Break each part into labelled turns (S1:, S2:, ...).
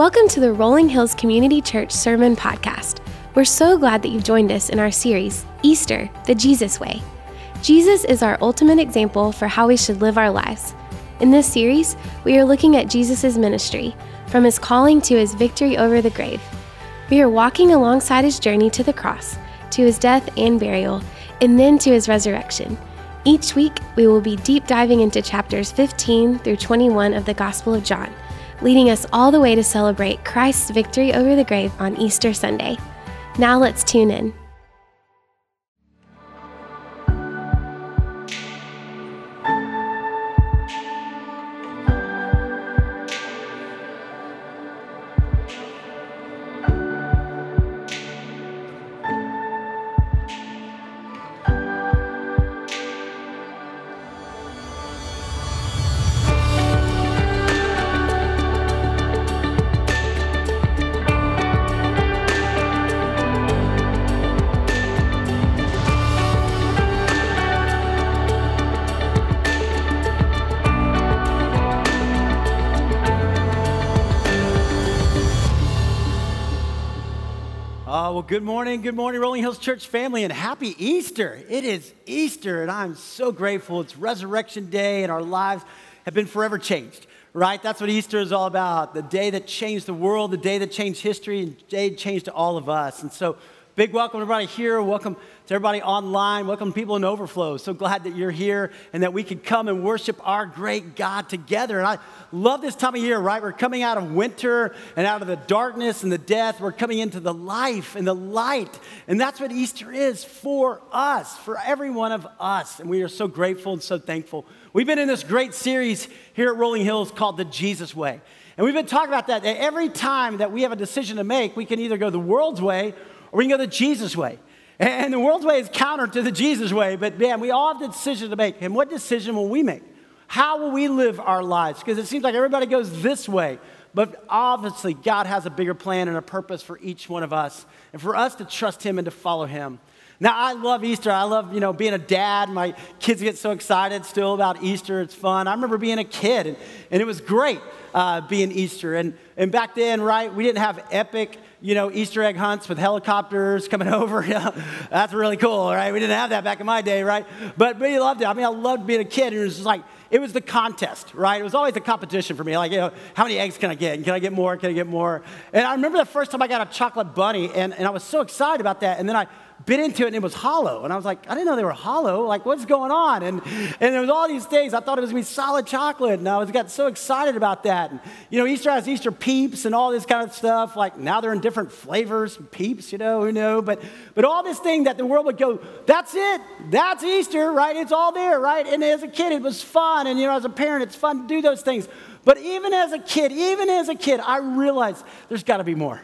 S1: Welcome to the Rolling Hills Community Church Sermon Podcast. We're so glad that you've joined us in our series, Easter, the Jesus Way. Jesus is our ultimate example for how we should live our lives. In this series, we are looking at Jesus' ministry, from his calling to his victory over the grave. We are walking alongside his journey to the cross, to his death and burial, and then to his resurrection. Each week, we will be deep diving into chapters 15 through 21 of the Gospel of John leading us all the way to celebrate Christ's victory over the grave on Easter Sunday. Now let's tune in.
S2: Uh, good morning, good morning, Rolling Hills Church family, and happy Easter. It is Easter, and I'm so grateful. It's Resurrection Day, and our lives have been forever changed, right? That's what Easter is all about the day that changed the world, the day that changed history, and the day changed all of us. And so, big welcome to everybody here. Welcome to everybody online. Welcome people in Overflow. So glad that you're here and that we can come and worship our great God together. And I love this time of year, right? We're coming out of winter and out of the darkness and the death. We're coming into the life and the light. And that's what Easter is for us, for every one of us. And we are so grateful and so thankful. We've been in this great series here at Rolling Hills called The Jesus Way. And we've been talking about that every time that we have a decision to make, we can either go the world's way or we can go the Jesus way. And the world's way is counter to the Jesus way, but man, we all have the decision to make. And what decision will we make? How will we live our lives? Because it seems like everybody goes this way, but obviously God has a bigger plan and a purpose for each one of us, and for us to trust Him and to follow Him. Now, I love Easter. I love, you know, being a dad. My kids get so excited still about Easter. It's fun. I remember being a kid, and, and it was great uh, being Easter. And, and back then, right, we didn't have epic you know, Easter egg hunts with helicopters coming over. that's really cool, right? We didn't have that back in my day, right? But we loved it. I mean, I loved being a kid. And it was just like, it was the contest, right? It was always a competition for me. Like, you know, how many eggs can I get? Can I get more? Can I get more? And I remember the first time I got a chocolate bunny, and, and I was so excited about that. And then I bit into it and it was hollow. And I was like, I didn't know they were hollow. Like, what's going on? And, and there was all these things. I thought it was going to be solid chocolate. And I was got so excited about that. And, you know, Easter has Easter peeps and all this kind of stuff. Like now they're in different flavors, peeps, you know, who know. But, but all this thing that the world would go, that's it. That's Easter, right? It's all there, right? And as a kid, it was fun. And, you know, as a parent, it's fun to do those things. But even as a kid, even as a kid, I realized there's got to be more.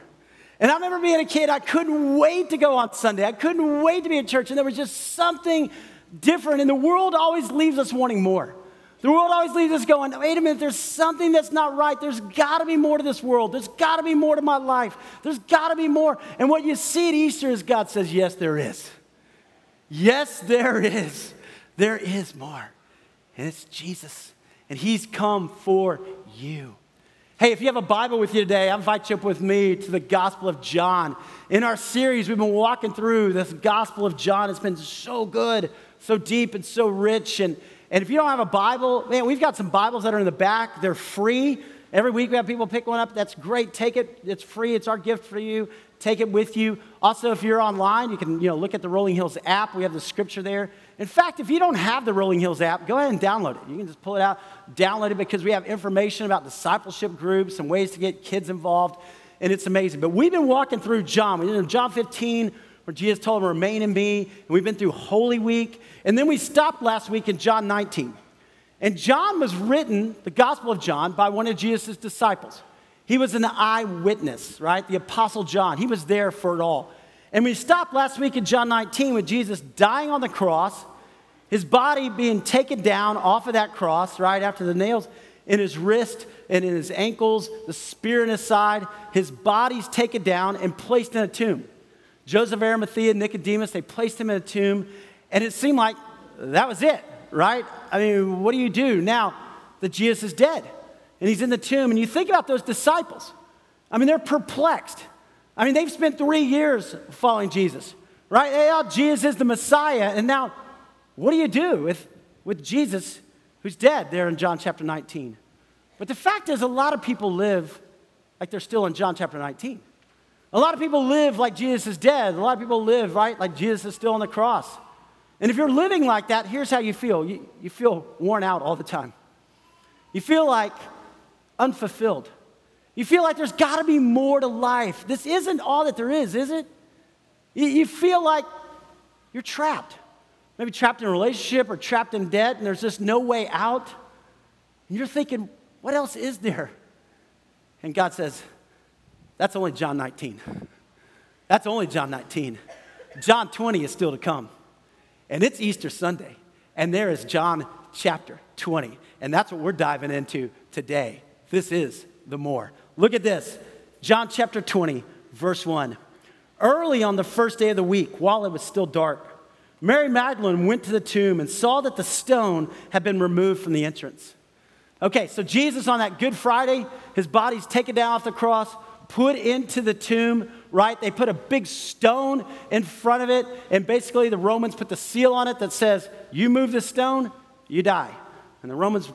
S2: And I remember being a kid, I couldn't wait to go on Sunday. I couldn't wait to be at church. And there was just something different. And the world always leaves us wanting more. The world always leaves us going, wait a minute, there's something that's not right. There's got to be more to this world. There's got to be more to my life. There's got to be more. And what you see at Easter is God says, yes, there is. Yes, there is. There is more. And it's Jesus. And He's come for you. Hey, if you have a Bible with you today, I invite you up with me to the Gospel of John. In our series, we've been walking through this Gospel of John. It's been so good, so deep, and so rich. And, and if you don't have a Bible, man, we've got some Bibles that are in the back. They're free. Every week we have people pick one up. That's great. Take it. It's free. It's our gift for you. Take it with you. Also, if you're online, you can you know, look at the Rolling Hills app. We have the scripture there. In fact, if you don't have the Rolling Hills app, go ahead and download it. You can just pull it out, download it because we have information about discipleship groups and ways to get kids involved, and it's amazing. But we've been walking through John. We're in John 15, where Jesus told him, Remain in me. And we've been through Holy Week. And then we stopped last week in John 19. And John was written, the Gospel of John, by one of Jesus' disciples. He was an eyewitness, right? The Apostle John. He was there for it all. And we stopped last week in John 19 with Jesus dying on the cross, his body being taken down off of that cross, right after the nails in his wrist and in his ankles, the spear in his side. His body's taken down and placed in a tomb. Joseph Arimathea, Nicodemus, they placed him in a tomb, and it seemed like that was it, right? I mean, what do you do now that Jesus is dead and he's in the tomb? And you think about those disciples. I mean, they're perplexed. I mean, they've spent three years following Jesus, right? Yeah, Jesus is the Messiah. And now, what do you do with, with Jesus who's dead there in John chapter 19? But the fact is, a lot of people live like they're still in John chapter 19. A lot of people live like Jesus is dead. A lot of people live, right, like Jesus is still on the cross. And if you're living like that, here's how you feel you, you feel worn out all the time. You feel like unfulfilled. You feel like there's got to be more to life. This isn't all that there is, is it? You, feel like you're trapped. Maybe trapped in a relationship or trapped in debt, and there's just no way out. And you're thinking, what else is there? And God says, that's only John 19. That's only John 19. John 20 is still to come. And it's Easter Sunday. And there is John chapter 20. And that's what we're diving into today. This is the more. Look at this John chapter 20, verse 1. Early on the first day of the week, while it was still dark, Mary Magdalene went to the tomb and saw that the stone had been removed from the entrance. Okay, so Jesus on that Good Friday, his body's taken down off the cross, put into the tomb, right? They put a big stone in front of it, and basically the Romans put the seal on it that says, You move the stone, you die. And the Romans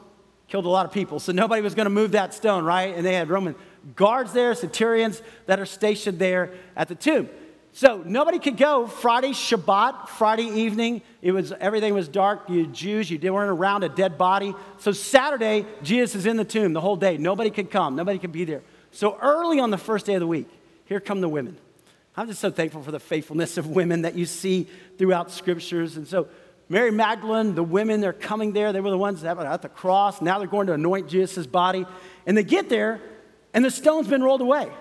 S2: killed a lot of people, so nobody was going to move that stone, right? And they had Roman guards there, centurions that are stationed there at the tomb. So nobody could go Friday Shabbat, Friday evening. It was everything was dark. You Jews, you weren't around a dead body. So Saturday, Jesus is in the tomb the whole day. Nobody could come. Nobody could be there. So early on the first day of the week, here come the women. I'm just so thankful for the faithfulness of women that you see throughout scriptures. And so Mary Magdalene, the women, they're coming there. They were the ones that were at the cross. Now they're going to anoint Jesus' body. And they get there, and the stone's been rolled away.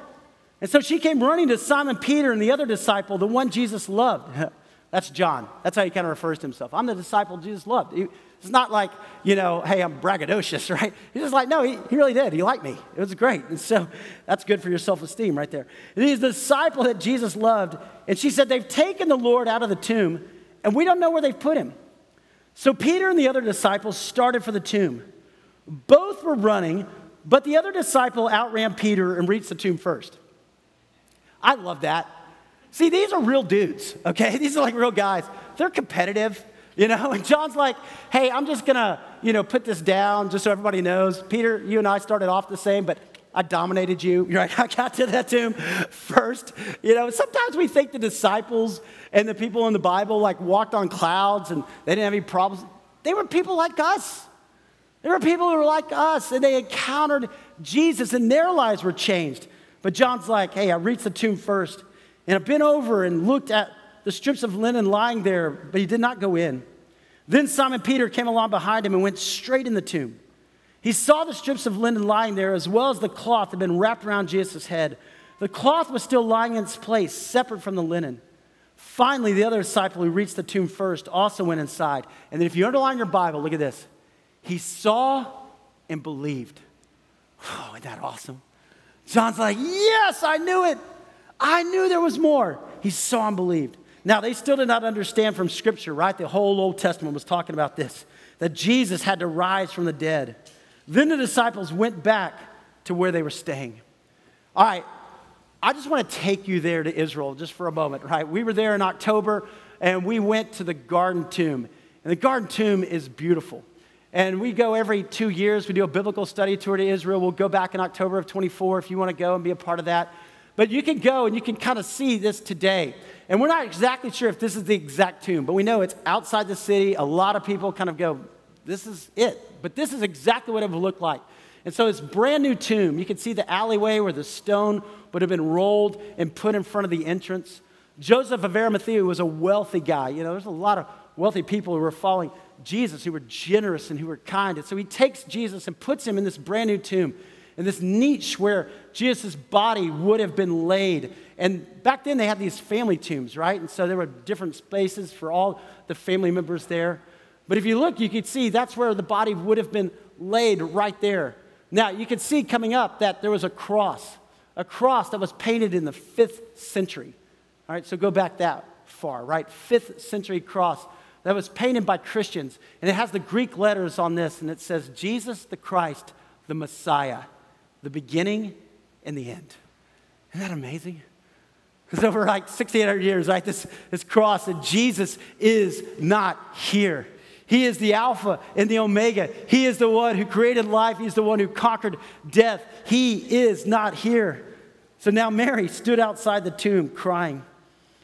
S2: And so she came running to Simon Peter and the other disciple, the one Jesus loved. That's John. That's how he kind of refers to himself. I'm the disciple Jesus loved. It's not like, you know, hey, I'm braggadocious, right? He's just like, no, he, he really did. He liked me. It was great. And so that's good for your self esteem right there. He's the disciple that Jesus loved. And she said, they've taken the Lord out of the tomb, and we don't know where they've put him. So Peter and the other disciples started for the tomb. Both were running, but the other disciple outran Peter and reached the tomb first. I love that. See, these are real dudes, okay? These are like real guys. They're competitive. You know, and John's like, hey, I'm just gonna, you know, put this down just so everybody knows. Peter, you and I started off the same, but I dominated you. Right? I got to that tomb first. You know, sometimes we think the disciples and the people in the Bible like walked on clouds and they didn't have any problems. They were people like us. There were people who were like us and they encountered Jesus and their lives were changed. But John's like, hey, I reached the tomb first and I've been over and looked at the strips of linen lying there, but he did not go in. Then Simon Peter came along behind him and went straight in the tomb. He saw the strips of linen lying there, as well as the cloth that had been wrapped around Jesus' head. The cloth was still lying in its place, separate from the linen. Finally, the other disciple who reached the tomb first also went inside. And then, if you underline your Bible, look at this. He saw and believed. Oh, isn't that awesome? John's like, Yes, I knew it. I knew there was more. He saw and believed. Now, they still did not understand from Scripture, right? The whole Old Testament was talking about this that Jesus had to rise from the dead. Then the disciples went back to where they were staying. All right, I just want to take you there to Israel just for a moment, right? We were there in October and we went to the Garden Tomb. And the Garden Tomb is beautiful. And we go every two years. We do a biblical study tour to Israel. We'll go back in October of 24 if you want to go and be a part of that. But you can go and you can kind of see this today. And we're not exactly sure if this is the exact tomb, but we know it's outside the city. A lot of people kind of go, this is it. But this is exactly what it would look like. And so it's brand new tomb. You can see the alleyway where the stone would have been rolled and put in front of the entrance. Joseph of Arimathea was a wealthy guy. You know, there's a lot of wealthy people who were following Jesus, who were generous and who were kind. And so he takes Jesus and puts him in this brand new tomb in this niche where Jesus' body would have been laid. And back then they had these family tombs, right? And so there were different spaces for all the family members there. But if you look, you could see that's where the body would have been laid right there. Now, you could see coming up that there was a cross, a cross that was painted in the fifth century. All right, so go back that far, right? Fifth century cross that was painted by Christians. And it has the Greek letters on this, and it says, Jesus the Christ, the Messiah the beginning and the end. Isn't that amazing? It's over like 6,800 years, right? This, this cross that Jesus is not here. He is the Alpha and the Omega. He is the one who created life. He's the one who conquered death. He is not here. So now Mary stood outside the tomb crying.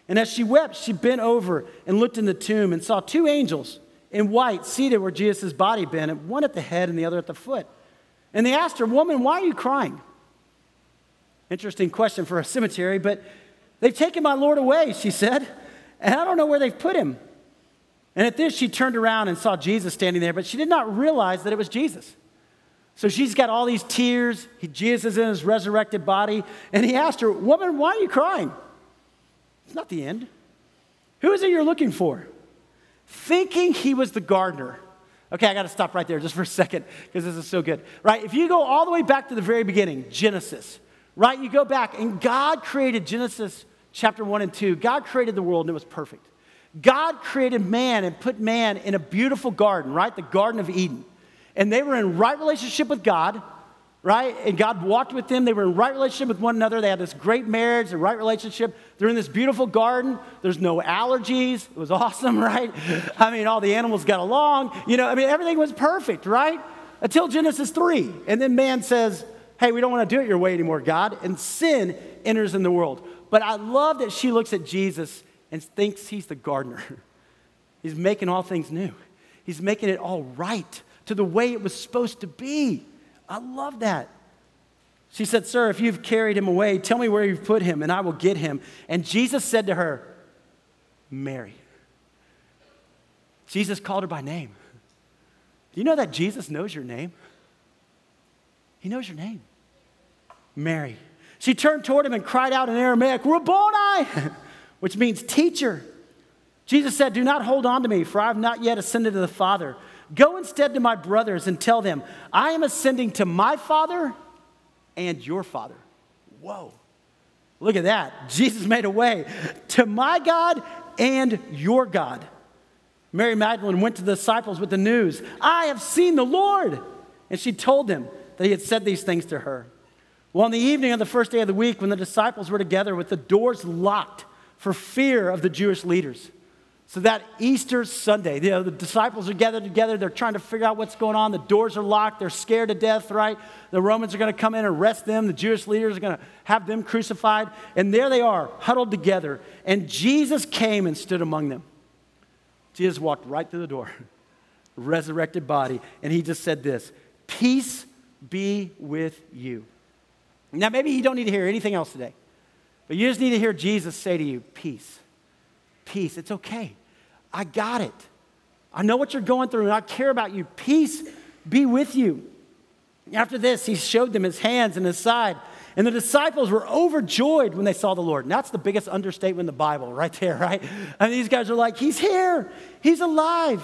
S2: And as she wept, she bent over and looked in the tomb and saw two angels in white seated where Jesus' body had been, one at the head and the other at the foot. And they asked her, Woman, why are you crying? Interesting question for a cemetery, but they've taken my Lord away, she said, and I don't know where they've put him. And at this, she turned around and saw Jesus standing there, but she did not realize that it was Jesus. So she's got all these tears. He, Jesus is in his resurrected body. And he asked her, Woman, why are you crying? It's not the end. Who is it you're looking for? Thinking he was the gardener. Okay, I got to stop right there just for a second because this is so good. Right? If you go all the way back to the very beginning, Genesis, right? You go back and God created Genesis chapter 1 and 2. God created the world and it was perfect. God created man and put man in a beautiful garden, right? The Garden of Eden. And they were in right relationship with God, right? And God walked with them. They were in right relationship with one another. They had this great marriage, a right relationship. They're in this beautiful garden. There's no allergies. It was awesome, right? I mean, all the animals got along. You know, I mean, everything was perfect, right? Until Genesis 3. And then man says, hey, we don't want to do it your way anymore, God. And sin enters in the world. But I love that she looks at Jesus and thinks he's the gardener. He's making all things new, he's making it all right to the way it was supposed to be. I love that. She said, Sir, if you've carried him away, tell me where you've put him, and I will get him. And Jesus said to her, Mary. Jesus called her by name. Do you know that Jesus knows your name? He knows your name. Mary. She turned toward him and cried out in Aramaic, Rabboni! which means teacher. Jesus said, Do not hold on to me, for I have not yet ascended to the Father. Go instead to my brothers and tell them, I am ascending to my Father and your Father. Whoa. Look at that. Jesus made a way to my God and your God. Mary Magdalene went to the disciples with the news I have seen the Lord. And she told them that he had said these things to her. Well, on the evening of the first day of the week, when the disciples were together with the doors locked, for fear of the Jewish leaders. So that Easter Sunday, you know, the disciples are gathered together. They're trying to figure out what's going on. The doors are locked. They're scared to death, right? The Romans are going to come in and arrest them. The Jewish leaders are going to have them crucified. And there they are, huddled together. And Jesus came and stood among them. Jesus walked right through the door, resurrected body. And he just said this Peace be with you. Now, maybe you don't need to hear anything else today. But you just need to hear Jesus say to you, Peace. Peace. It's okay. I got it. I know what you're going through and I care about you. Peace be with you. After this, he showed them his hands and his side. And the disciples were overjoyed when they saw the Lord. And that's the biggest understatement in the Bible, right there, right? And these guys are like, He's here, He's alive.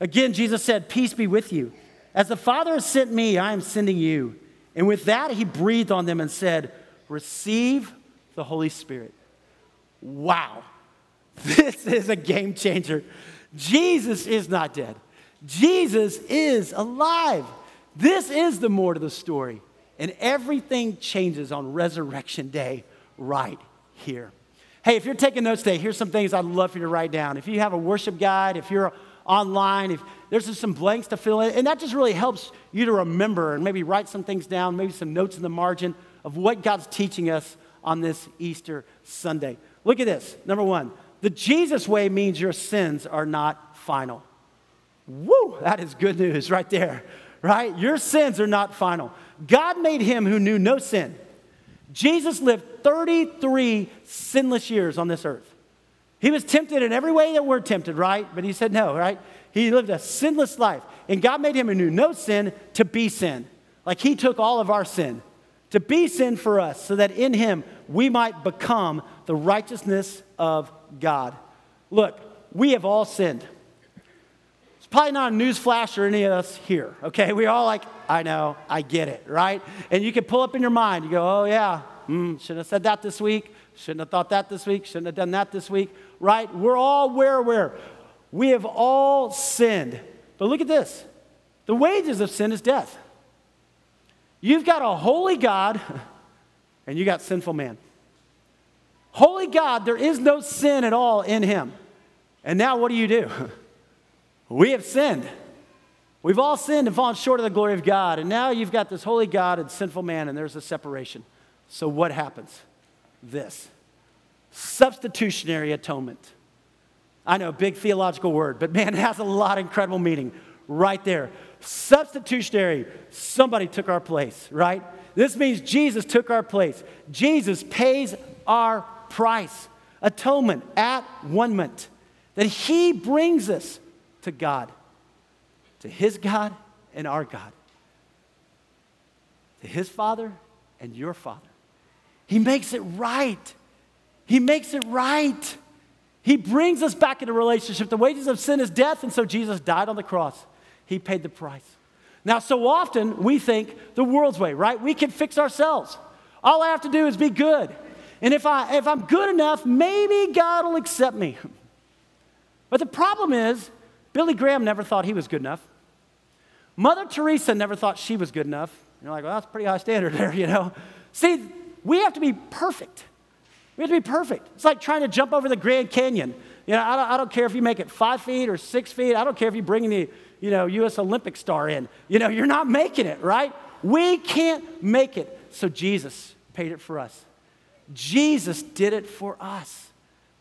S2: Again, Jesus said, Peace be with you. As the Father has sent me, I am sending you. And with that, he breathed on them and said, Receive the Holy Spirit. Wow, this is a game changer. Jesus is not dead, Jesus is alive. This is the more to the story. And everything changes on Resurrection Day right here. Hey, if you're taking notes today, here's some things I'd love for you to write down. If you have a worship guide, if you're online, if there's just some blanks to fill in, and that just really helps you to remember and maybe write some things down, maybe some notes in the margin of what God's teaching us on this Easter Sunday. Look at this. Number one, the Jesus way means your sins are not final. Woo, that is good news right there, right? Your sins are not final. God made him who knew no sin. Jesus lived 33 sinless years on this earth. He was tempted in every way that we're tempted, right? But he said no, right? He lived a sinless life. And God made him who knew no sin to be sin. Like he took all of our sin to be sin for us, so that in him we might become the righteousness of God. Look, we have all sinned. It's probably not a news flash for any of us here, okay? We're all like, I know, I get it, right? And you can pull up in your mind, you go, oh yeah, mm, shouldn't have said that this week, shouldn't have thought that this week, shouldn't have done that this week, right? We're all where, where? We have all sinned. But look at this the wages of sin is death. You've got a holy God and you got sinful man. Holy God, there is no sin at all in him. And now what do you do? We have sinned. We've all sinned and fallen short of the glory of God. And now you've got this holy God and sinful man, and there's a separation. So what happens? This substitutionary atonement. I know, big theological word, but man, it has a lot of incredible meaning right there. Substitutionary, somebody took our place, right? This means Jesus took our place. Jesus pays our price. Atonement, at one. That he brings us to God, to his God and our God, to his Father and your Father. He makes it right. He makes it right. He brings us back into relationship. The wages of sin is death, and so Jesus died on the cross. He paid the price. Now, so often we think the world's way, right? We can fix ourselves. All I have to do is be good. And if, I, if I'm good enough, maybe God will accept me. But the problem is, Billy Graham never thought he was good enough. Mother Teresa never thought she was good enough. You're like, well, that's pretty high standard there, you know. See, we have to be perfect. We have to be perfect. It's like trying to jump over the Grand Canyon. You know, I don't, I don't care if you make it five feet or six feet. I don't care if you bring the, you know, U.S. Olympic star in. You know, you're not making it, right? We can't make it. So Jesus paid it for us. Jesus did it for us.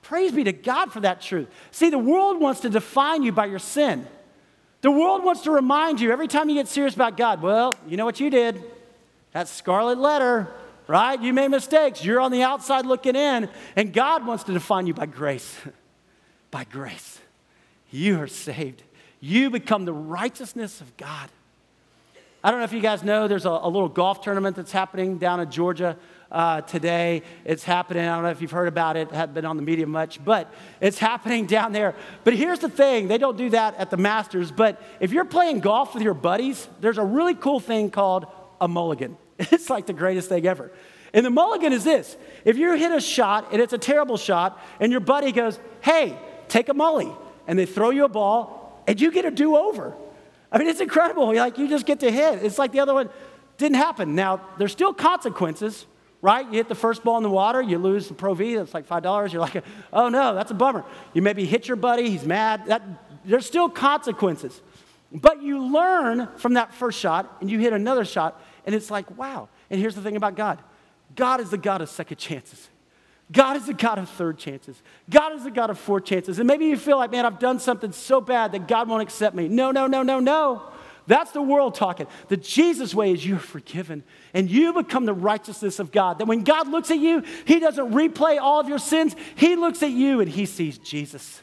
S2: Praise be to God for that truth. See, the world wants to define you by your sin. The world wants to remind you every time you get serious about God, well, you know what you did? That scarlet letter, right? You made mistakes. You're on the outside looking in, and God wants to define you by grace. by grace. You are saved. You become the righteousness of God. I don't know if you guys know, there's a, a little golf tournament that's happening down in Georgia uh, today. It's happening. I don't know if you've heard about it, haven't been on the media much, but it's happening down there. But here's the thing they don't do that at the Masters, but if you're playing golf with your buddies, there's a really cool thing called a mulligan. It's like the greatest thing ever. And the mulligan is this if you hit a shot and it's a terrible shot, and your buddy goes, hey, take a mully, and they throw you a ball, and you get a do over. I mean, it's incredible. Like, you just get to hit. It's like the other one didn't happen. Now, there's still consequences, right? You hit the first ball in the water, you lose the Pro V, that's like $5. You're like, oh no, that's a bummer. You maybe hit your buddy, he's mad. That, there's still consequences. But you learn from that first shot and you hit another shot, and it's like, wow. And here's the thing about God God is the God of second chances. God is a God of third chances. God is a God of fourth chances. And maybe you feel like, man, I've done something so bad that God won't accept me. No, no, no, no, no. That's the world talking. The Jesus way is you're forgiven and you become the righteousness of God. That when God looks at you, He doesn't replay all of your sins. He looks at you and He sees Jesus.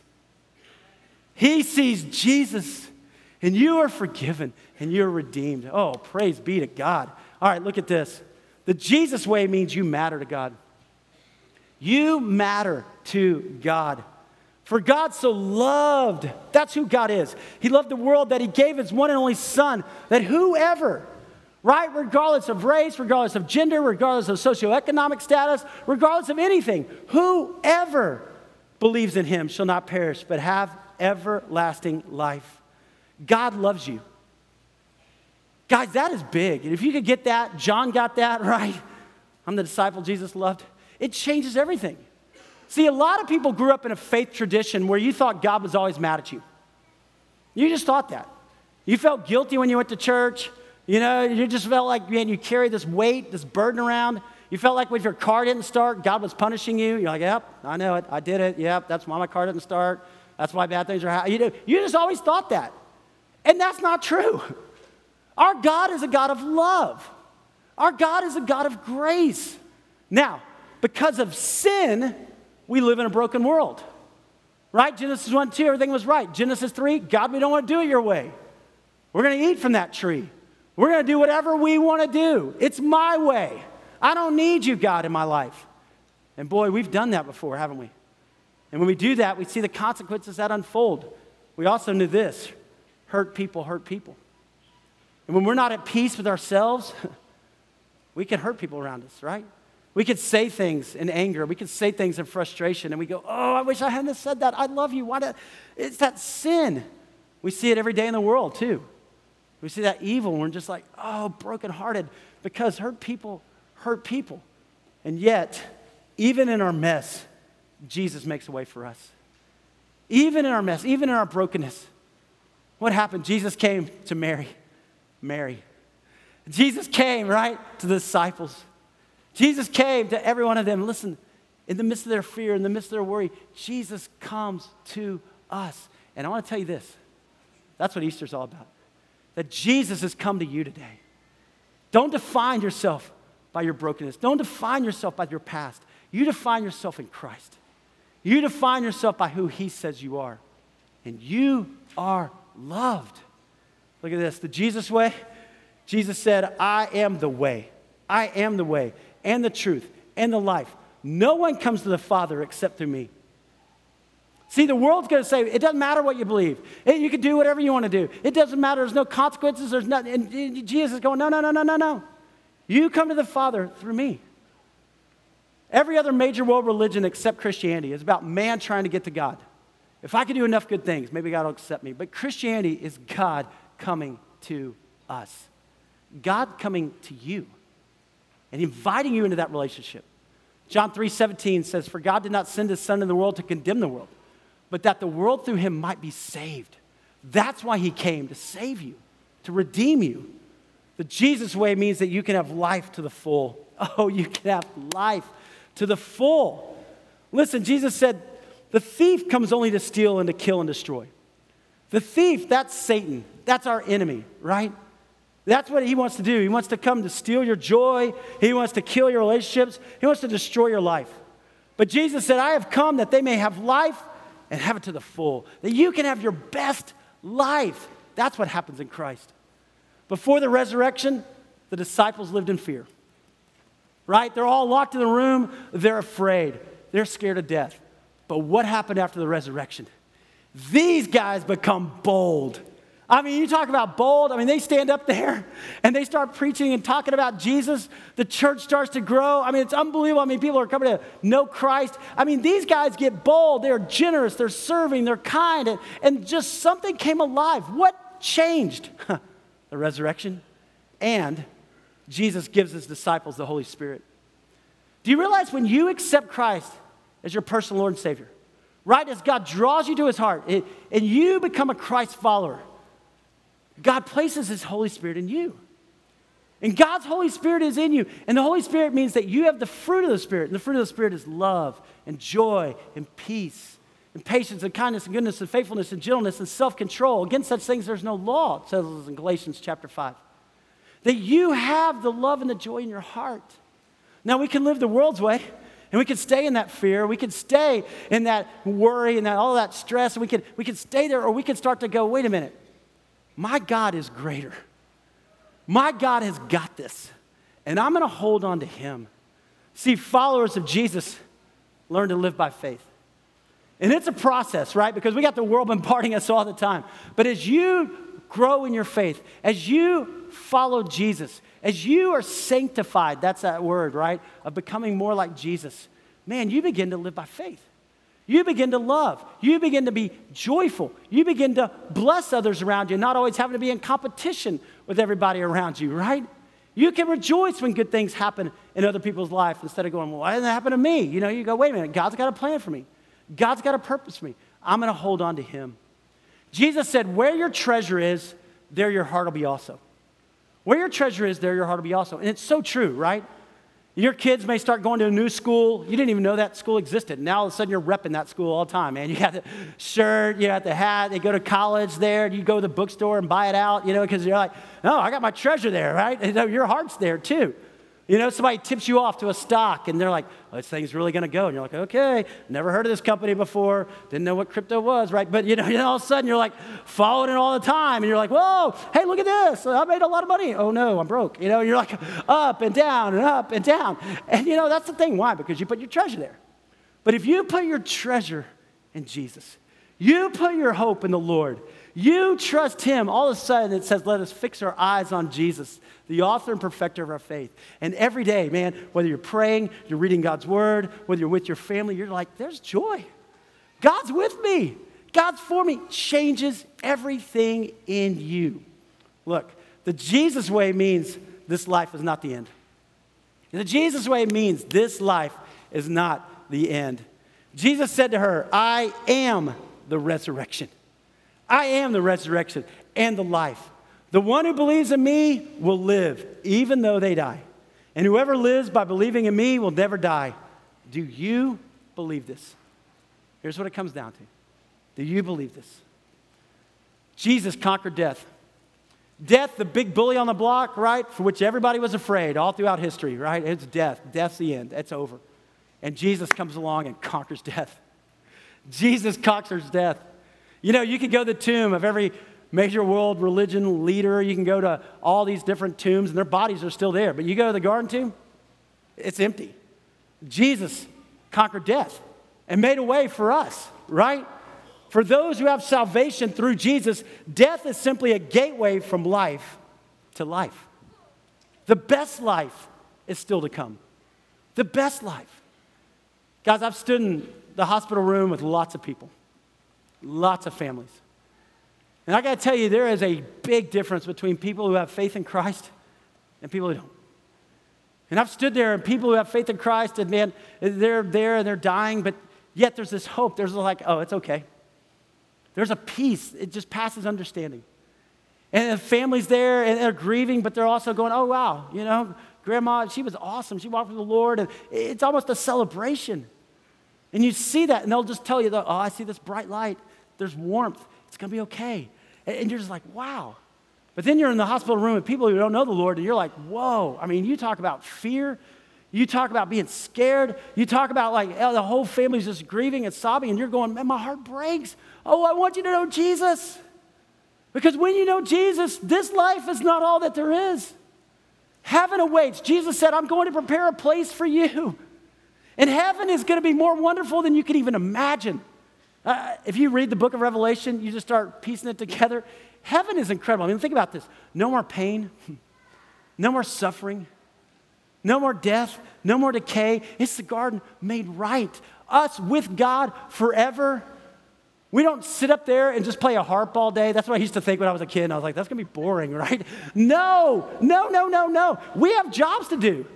S2: He sees Jesus and you are forgiven and you're redeemed. Oh, praise be to God. All right, look at this. The Jesus way means you matter to God. You matter to God. For God so loved, that's who God is. He loved the world that He gave His one and only Son, that whoever, right, regardless of race, regardless of gender, regardless of socioeconomic status, regardless of anything, whoever believes in Him shall not perish, but have everlasting life. God loves you. Guys, that is big. And if you could get that, John got that, right? I'm the disciple Jesus loved. It changes everything. See, a lot of people grew up in a faith tradition where you thought God was always mad at you. You just thought that. You felt guilty when you went to church. You know, you just felt like, man, you carried this weight, this burden around. You felt like if your car didn't start, God was punishing you. You're like, yep, I know it. I did it. Yep, that's why my car didn't start. That's why bad things are happening. You, know, you just always thought that. And that's not true. Our God is a God of love. Our God is a God of grace. Now, because of sin, we live in a broken world. Right? Genesis 1 2, everything was right. Genesis 3, God, we don't want to do it your way. We're going to eat from that tree. We're going to do whatever we want to do. It's my way. I don't need you, God, in my life. And boy, we've done that before, haven't we? And when we do that, we see the consequences that unfold. We also knew this hurt people hurt people. And when we're not at peace with ourselves, we can hurt people around us, right? We could say things in anger. We could say things in frustration, and we go, Oh, I wish I hadn't said that. I love you. Why did... It's that sin. We see it every day in the world, too. We see that evil, and we're just like, Oh, brokenhearted, because hurt people hurt people. And yet, even in our mess, Jesus makes a way for us. Even in our mess, even in our brokenness. What happened? Jesus came to Mary. Mary. Jesus came, right, to the disciples. Jesus came to every one of them. Listen, in the midst of their fear, in the midst of their worry, Jesus comes to us. And I want to tell you this that's what Easter's all about. That Jesus has come to you today. Don't define yourself by your brokenness, don't define yourself by your past. You define yourself in Christ. You define yourself by who He says you are. And you are loved. Look at this the Jesus way. Jesus said, I am the way. I am the way and the truth and the life. No one comes to the Father except through me. See, the world's going to say, it doesn't matter what you believe. You can do whatever you want to do. It doesn't matter. There's no consequences. There's nothing. And Jesus is going, no, no, no, no, no, no. You come to the Father through me. Every other major world religion except Christianity is about man trying to get to God. If I can do enough good things, maybe God will accept me. But Christianity is God coming to us, God coming to you and inviting you into that relationship. John 3 17 says, For God did not send his Son in the world to condemn the world, but that the world through him might be saved. That's why he came, to save you, to redeem you. The Jesus way means that you can have life to the full. Oh, you can have life to the full. Listen, Jesus said, The thief comes only to steal and to kill and destroy. The thief, that's Satan. That's our enemy, right? That's what he wants to do. He wants to come to steal your joy. He wants to kill your relationships. He wants to destroy your life. But Jesus said, I have come that they may have life and have it to the full, that you can have your best life. That's what happens in Christ. Before the resurrection, the disciples lived in fear, right? They're all locked in the room. They're afraid. They're scared of death. But what happened after the resurrection? These guys become bold. I mean, you talk about bold. I mean, they stand up there and they start preaching and talking about Jesus. The church starts to grow. I mean, it's unbelievable. I mean, people are coming to know Christ. I mean, these guys get bold. They're generous. They're serving. They're kind. And, and just something came alive. What changed? the resurrection. And Jesus gives his disciples the Holy Spirit. Do you realize when you accept Christ as your personal Lord and Savior, right as God draws you to his heart, it, and you become a Christ follower? God places His Holy Spirit in you. And God's Holy Spirit is in you. And the Holy Spirit means that you have the fruit of the Spirit. And the fruit of the Spirit is love and joy and peace and patience and kindness and goodness and faithfulness and gentleness and self control. Against such things, there's no law, it says in Galatians chapter 5. That you have the love and the joy in your heart. Now, we can live the world's way. And we can stay in that fear. We can stay in that worry and that, all that stress. And we can, we can stay there, or we can start to go, wait a minute. My God is greater. My God has got this, and I'm going to hold on to Him. See, followers of Jesus learn to live by faith. And it's a process, right? Because we got the world bombarding us all the time. But as you grow in your faith, as you follow Jesus, as you are sanctified, that's that word, right? Of becoming more like Jesus, man, you begin to live by faith. You begin to love. You begin to be joyful. You begin to bless others around you, not always having to be in competition with everybody around you, right? You can rejoice when good things happen in other people's life instead of going, well, why didn't that happen to me? You know, you go, wait a minute, God's got a plan for me. God's got a purpose for me. I'm going to hold on to Him. Jesus said, where your treasure is, there your heart will be also. Where your treasure is, there your heart will be also. And it's so true, right? Your kids may start going to a new school. You didn't even know that school existed. Now all of a sudden you're repping that school all the time, man. You got the shirt, you got the hat. They go to college there. You go to the bookstore and buy it out, you know, because you're like, no, I got my treasure there, right? And your heart's there too. You know, somebody tips you off to a stock and they're like, oh, this thing's really going to go. And you're like, okay, never heard of this company before, didn't know what crypto was, right? But, you know, all of a sudden you're like following it all the time and you're like, whoa, hey, look at this. I made a lot of money. Oh, no, I'm broke. You know, you're like up and down and up and down. And, you know, that's the thing. Why? Because you put your treasure there. But if you put your treasure in Jesus, you put your hope in the Lord, you trust Him, all of a sudden it says, let us fix our eyes on Jesus the author and perfecter of our faith. And every day, man, whether you're praying, you're reading God's word, whether you're with your family, you're like, there's joy. God's with me. God's for me. Changes everything in you. Look, the Jesus way means this life is not the end. The Jesus way means this life is not the end. Jesus said to her, I am the resurrection. I am the resurrection and the life. The one who believes in me will live, even though they die. And whoever lives by believing in me will never die. Do you believe this? Here's what it comes down to Do you believe this? Jesus conquered death. Death, the big bully on the block, right, for which everybody was afraid all throughout history, right? It's death. Death's the end. It's over. And Jesus comes along and conquers death. Jesus conquers death. You know, you could go to the tomb of every major world religion leader. You can go to all these different tombs, and their bodies are still there. But you go to the garden tomb, it's empty. Jesus conquered death and made a way for us, right? For those who have salvation through Jesus, death is simply a gateway from life to life. The best life is still to come. The best life. Guys, I've stood in the hospital room with lots of people, lots of families. And I got to tell you, there is a big difference between people who have faith in Christ and people who don't. And I've stood there and people who have faith in Christ, and man, they're there and they're dying, but yet there's this hope. There's like, oh, it's okay. There's a peace, it just passes understanding. And the family's there and they're grieving, but they're also going, oh, wow, you know, grandma, she was awesome. She walked with the Lord, and it's almost a celebration. And you see that, and they'll just tell you, oh, I see this bright light. There's warmth. It's going to be okay. And you're just like, wow. But then you're in the hospital room with people who don't know the Lord, and you're like, whoa. I mean, you talk about fear. You talk about being scared. You talk about like oh, the whole family's just grieving and sobbing, and you're going, man, my heart breaks. Oh, I want you to know Jesus. Because when you know Jesus, this life is not all that there is. Heaven awaits. Jesus said, I'm going to prepare a place for you. And heaven is going to be more wonderful than you could even imagine. Uh, if you read the book of Revelation, you just start piecing it together. Heaven is incredible. I mean, think about this no more pain, no more suffering, no more death, no more decay. It's the garden made right. Us with God forever. We don't sit up there and just play a harp all day. That's what I used to think when I was a kid. I was like, that's going to be boring, right? No, no, no, no, no. We have jobs to do.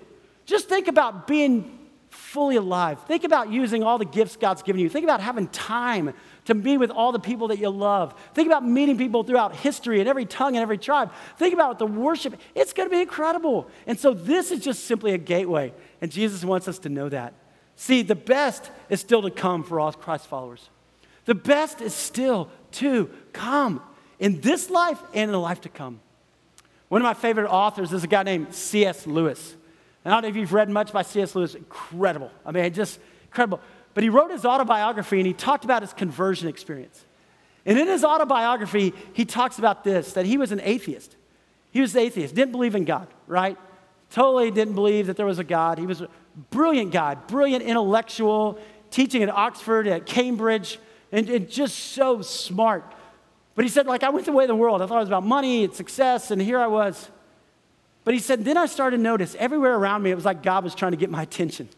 S2: Just think about being fully alive. Think about using all the gifts God's given you. Think about having time to be with all the people that you love. Think about meeting people throughout history and every tongue and every tribe. Think about the worship. It's going to be incredible. And so this is just simply a gateway. And Jesus wants us to know that. See, the best is still to come for all Christ followers. The best is still to come in this life and in the life to come. One of my favorite authors is a guy named C.S. Lewis. I don't know if you've read much by C.S. Lewis, incredible. I mean, just incredible. But he wrote his autobiography and he talked about his conversion experience. And in his autobiography, he talks about this that he was an atheist. He was an atheist, didn't believe in God, right? Totally didn't believe that there was a God. He was a brilliant guy, brilliant intellectual, teaching at Oxford, at Cambridge, and, and just so smart. But he said, like, I went the way of the world. I thought it was about money and success, and here I was but he said, then I started to notice everywhere around me, it was like God was trying to get my attention.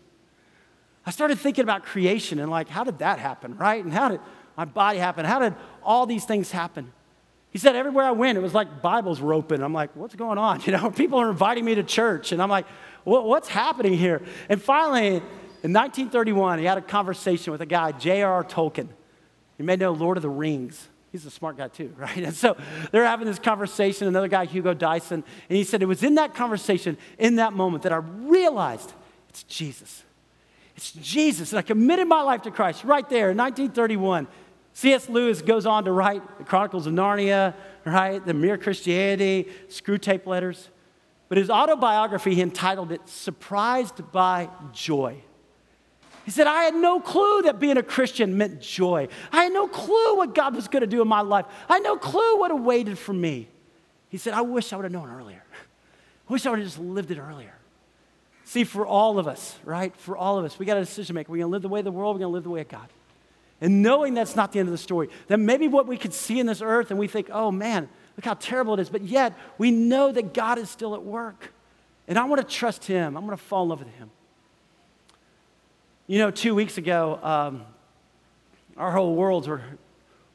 S2: I started thinking about creation and like, how did that happen, right? And how did my body happen? How did all these things happen? He said, everywhere I went, it was like Bibles were open. I'm like, what's going on? You know, people are inviting me to church. And I'm like, what's happening here? And finally, in 1931, he had a conversation with a guy, J.R.R. Tolkien. You may know Lord of the Rings. He's a smart guy too, right? And so they're having this conversation, another guy, Hugo Dyson, and he said, It was in that conversation, in that moment, that I realized it's Jesus. It's Jesus. And I committed my life to Christ right there in 1931. C.S. Lewis goes on to write the Chronicles of Narnia, right? The Mere Christianity, Screwtape Letters. But his autobiography, he entitled it Surprised by Joy. He said, I had no clue that being a Christian meant joy. I had no clue what God was going to do in my life. I had no clue what awaited for me. He said, I wish I would have known earlier. I wish I would have just lived it earlier. See, for all of us, right? For all of us, we got a decision to make. We're going to live the way of the world, we're going to live the way of God. And knowing that's not the end of the story, that maybe what we could see in this earth and we think, oh man, look how terrible it is, but yet we know that God is still at work. And I want to trust Him, I'm going to fall in love with Him. You know, two weeks ago, um, our whole worlds were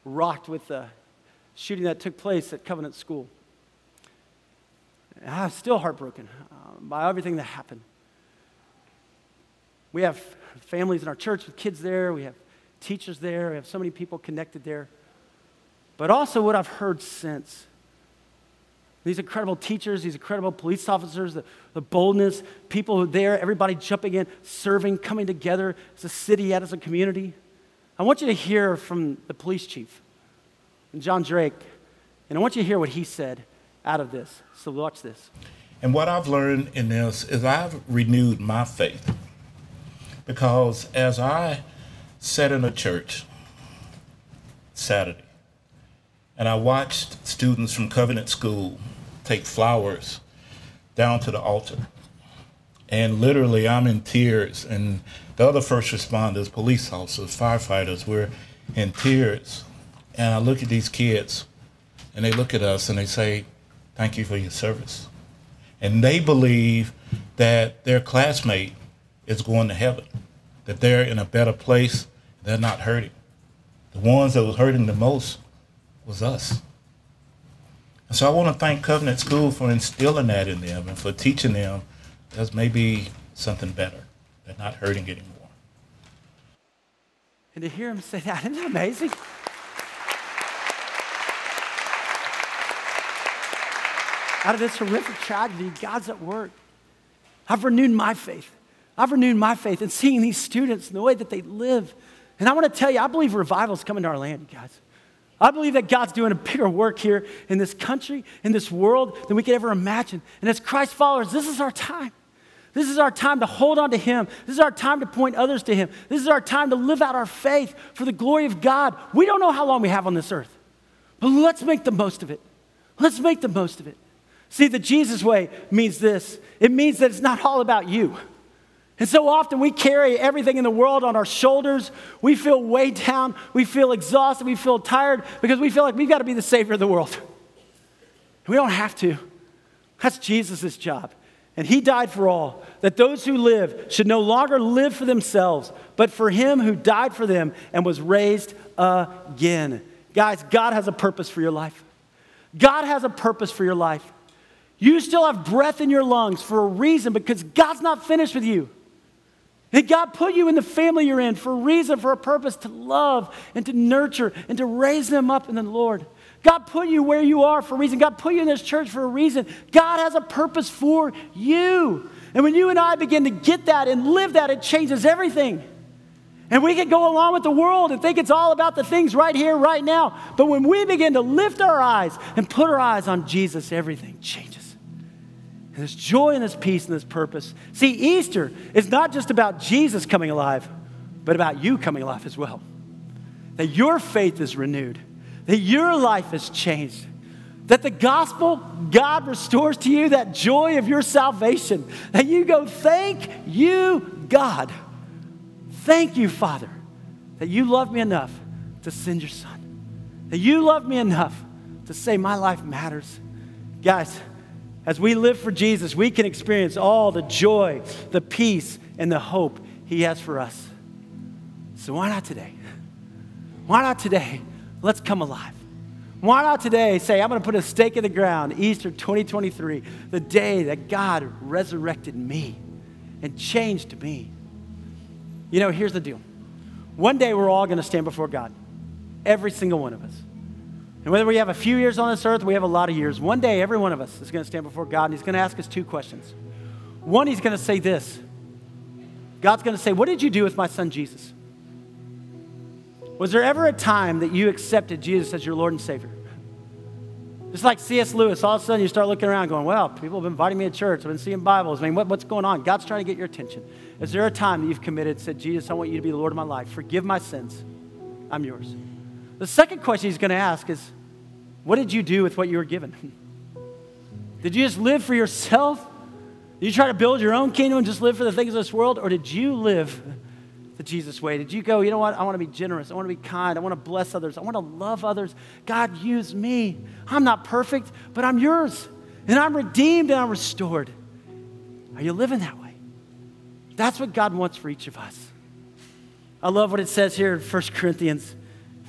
S2: rocked with the shooting that took place at Covenant School. And I'm still heartbroken uh, by everything that happened. We have families in our church with kids there. We have teachers there. We have so many people connected there. But also, what I've heard since these incredible teachers, these incredible police officers, the, the boldness, people there, everybody jumping in, serving, coming together as a city, as a community. I want you to hear from the police chief, John Drake, and I want you to hear what he said out of this. So watch this.
S3: And what I've learned in this is I've renewed my faith because as I sat in a church Saturday and I watched students from Covenant School take flowers down to the altar. And literally, I'm in tears. And the other first responders, police officers, firefighters, were in tears. And I look at these kids, and they look at us and they say, Thank you for your service. And they believe that their classmate is going to heaven, that they're in a better place, they're not hurting. The ones that was hurting the most was us. And so I want to thank Covenant School for instilling that in them and for teaching them there's maybe something better. They're not hurting anymore.
S2: And to hear him say that, isn't that amazing? Out of this horrific tragedy, God's at work. I've renewed my faith. I've renewed my faith in seeing these students and the way that they live. And I want to tell you, I believe revival is coming to our land, you guys. I believe that God's doing a bigger work here in this country, in this world, than we could ever imagine. And as Christ followers, this is our time. This is our time to hold on to Him. This is our time to point others to Him. This is our time to live out our faith for the glory of God. We don't know how long we have on this earth, but let's make the most of it. Let's make the most of it. See, the Jesus way means this it means that it's not all about you. And so often we carry everything in the world on our shoulders. We feel weighed down. We feel exhausted. We feel tired because we feel like we've got to be the Savior of the world. We don't have to. That's Jesus' job. And He died for all, that those who live should no longer live for themselves, but for Him who died for them and was raised again. Guys, God has a purpose for your life. God has a purpose for your life. You still have breath in your lungs for a reason because God's not finished with you. That God put you in the family you're in for a reason, for a purpose to love and to nurture and to raise them up in the Lord. God put you where you are for a reason. God put you in this church for a reason. God has a purpose for you. And when you and I begin to get that and live that, it changes everything. And we can go along with the world and think it's all about the things right here, right now. But when we begin to lift our eyes and put our eyes on Jesus, everything changes. And there's joy and there's peace and there's purpose. See, Easter is not just about Jesus coming alive, but about you coming alive as well. That your faith is renewed, that your life is changed, that the gospel, God restores to you that joy of your salvation, that you go, Thank you, God. Thank you, Father, that you love me enough to send your son, that you love me enough to say my life matters. Guys, as we live for Jesus, we can experience all the joy, the peace, and the hope He has for us. So why not today? Why not today? Let's come alive. Why not today say, I'm going to put a stake in the ground, Easter 2023, the day that God resurrected me and changed me? You know, here's the deal. One day we're all going to stand before God, every single one of us. And whether we have a few years on this earth, we have a lot of years, one day every one of us is going to stand before God and He's going to ask us two questions. One, He's going to say this God's going to say, What did you do with my son Jesus? Was there ever a time that you accepted Jesus as your Lord and Savior? Just like C.S. Lewis, all of a sudden you start looking around going, Well, people have been inviting me to church, I've been seeing Bibles. I mean, what, what's going on? God's trying to get your attention. Is there a time that you've committed, said, Jesus, I want you to be the Lord of my life? Forgive my sins. I'm yours. The second question he's going to ask is what did you do with what you were given? Did you just live for yourself? Did you try to build your own kingdom and just live for the things of this world? Or did you live the Jesus way? Did you go, you know what? I want to be generous. I want to be kind. I want to bless others. I want to love others. God, use me. I'm not perfect, but I'm yours. And I'm redeemed and I'm restored. Are you living that way? That's what God wants for each of us. I love what it says here in 1 Corinthians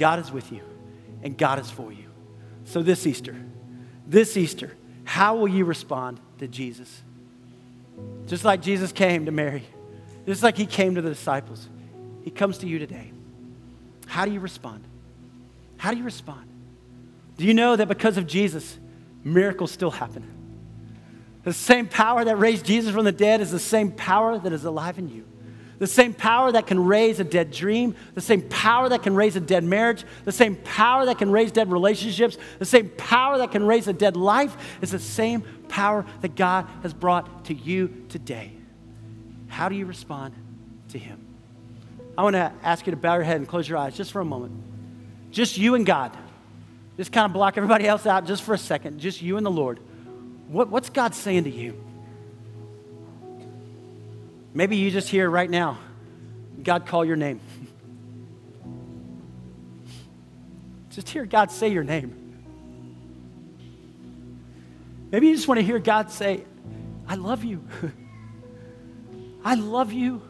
S2: God is with you, and God is for you. So, this Easter, this Easter, how will you respond to Jesus? Just like Jesus came to Mary, just like he came to the disciples, he comes to you today. How do you respond? How do you respond? Do you know that because of Jesus, miracles still happen? The same power that raised Jesus from the dead is the same power that is alive in you. The same power that can raise a dead dream, the same power that can raise a dead marriage, the same power that can raise dead relationships, the same power that can raise a dead life is the same power that God has brought to you today. How do you respond to Him? I want to ask you to bow your head and close your eyes just for a moment. Just you and God. Just kind of block everybody else out just for a second. Just you and the Lord. What, what's God saying to you? Maybe you just hear right now, God call your name. just hear God say your name. Maybe you just want to hear God say, I love you. I love you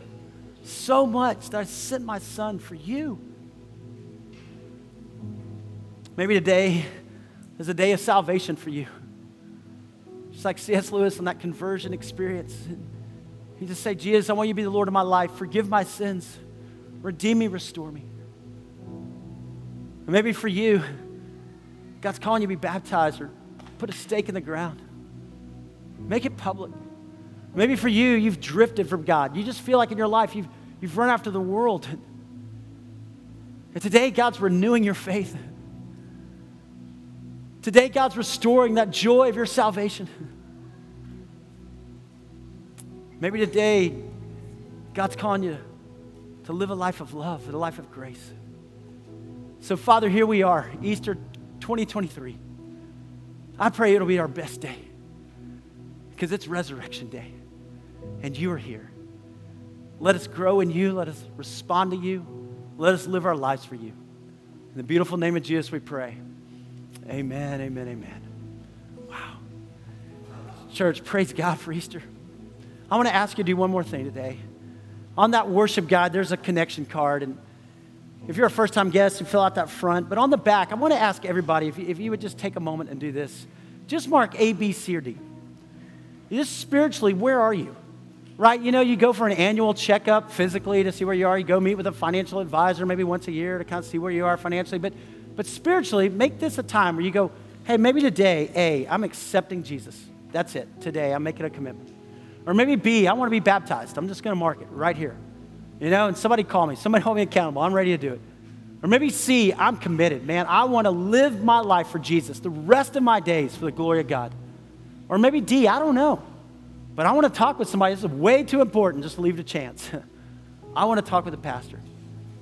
S2: so much that I sent my son for you. Maybe today is a day of salvation for you. Just like C.S. Lewis on that conversion experience. You just say, Jesus, I want you to be the Lord of my life. Forgive my sins. Redeem me, restore me. Maybe for you, God's calling you to be baptized or put a stake in the ground. Make it public. Maybe for you, you've drifted from God. You just feel like in your life you've, you've run after the world. And today, God's renewing your faith. Today, God's restoring that joy of your salvation. Maybe today, God's calling you to live a life of love, a life of grace. So, Father, here we are, Easter 2023. I pray it'll be our best day because it's Resurrection Day and you are here. Let us grow in you. Let us respond to you. Let us live our lives for you. In the beautiful name of Jesus, we pray. Amen, amen, amen. Wow. Church, praise God for Easter. I want to ask you to do one more thing today. On that worship guide, there's a connection card. And if you're a first time guest, you fill out that front. But on the back, I want to ask everybody if you, if you would just take a moment and do this. Just mark A, B, C, or D. Just spiritually, where are you? Right? You know, you go for an annual checkup physically to see where you are. You go meet with a financial advisor maybe once a year to kind of see where you are financially. But, but spiritually, make this a time where you go, hey, maybe today, A, I'm accepting Jesus. That's it. Today, I'm making a commitment. Or maybe B, I want to be baptized. I'm just going to mark it right here. You know, and somebody call me, somebody hold me accountable. I'm ready to do it. Or maybe C, I'm committed, man. I want to live my life for Jesus the rest of my days for the glory of God. Or maybe D, I don't know. But I want to talk with somebody. This is way too important just leave it a chance. I want to talk with a pastor.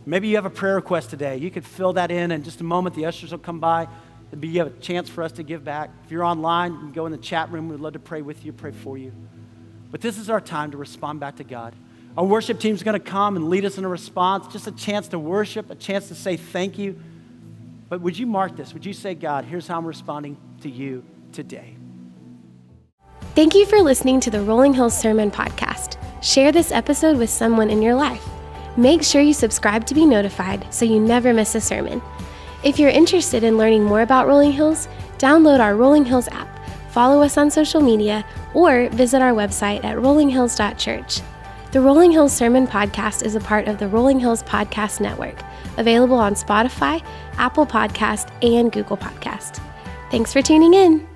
S2: Maybe you have a prayer request today. You could fill that in in just a moment. The ushers will come by. It'd be, you have a chance for us to give back. If you're online, you can go in the chat room. We'd love to pray with you, pray for you. But this is our time to respond back to God. Our worship team is going to come and lead us in a response, just a chance to worship, a chance to say thank you. But would you mark this? Would you say, God, here's how I'm responding to you today?
S1: Thank you for listening to the Rolling Hills Sermon Podcast. Share this episode with someone in your life. Make sure you subscribe to be notified so you never miss a sermon. If you're interested in learning more about Rolling Hills, download our Rolling Hills app follow us on social media, or visit our website at rollinghills.church. The Rolling Hills Sermon Podcast is a part of the Rolling Hills Podcast Network, available on Spotify, Apple Podcast, and Google Podcast. Thanks for tuning in.